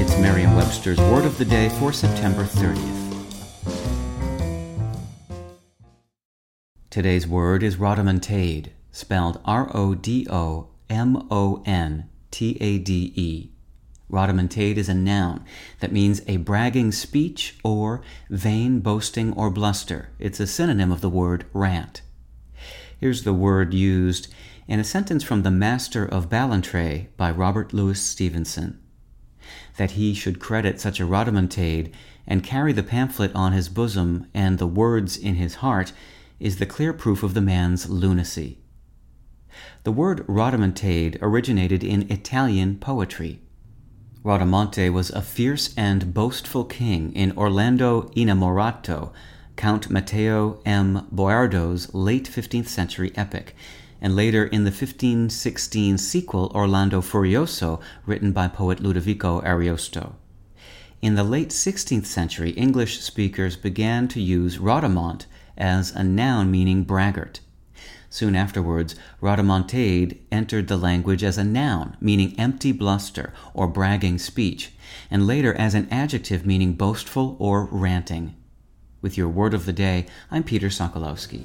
It's Merriam-Webster's Word of the Day for September 30th. Today's word is rodomontade, spelled R-O-D-O-M-O-N-T-A-D-E. Rodomontade is a noun that means a bragging speech or vain boasting or bluster. It's a synonym of the word rant. Here's the word used in a sentence from The Master of Ballantrae by Robert Louis Stevenson. That he should credit such a rodomontade and carry the pamphlet on his bosom and the words in his heart is the clear proof of the man's lunacy. The word rodomontade originated in Italian poetry. Rodomonte was a fierce and boastful king in Orlando Innamorato, Count Matteo M. Boiardo's late 15th century epic, and later in the 1516 sequel Orlando Furioso, written by poet Lodovico Ariosto. In the late 16th century, English speakers began to use rodomont as a noun meaning braggart. Soon afterwards, rodomontade entered the language as a noun, meaning empty bluster or bragging speech, and later as an adjective meaning boastful or ranting. With your word of the day, I'm Peter Sokolowski.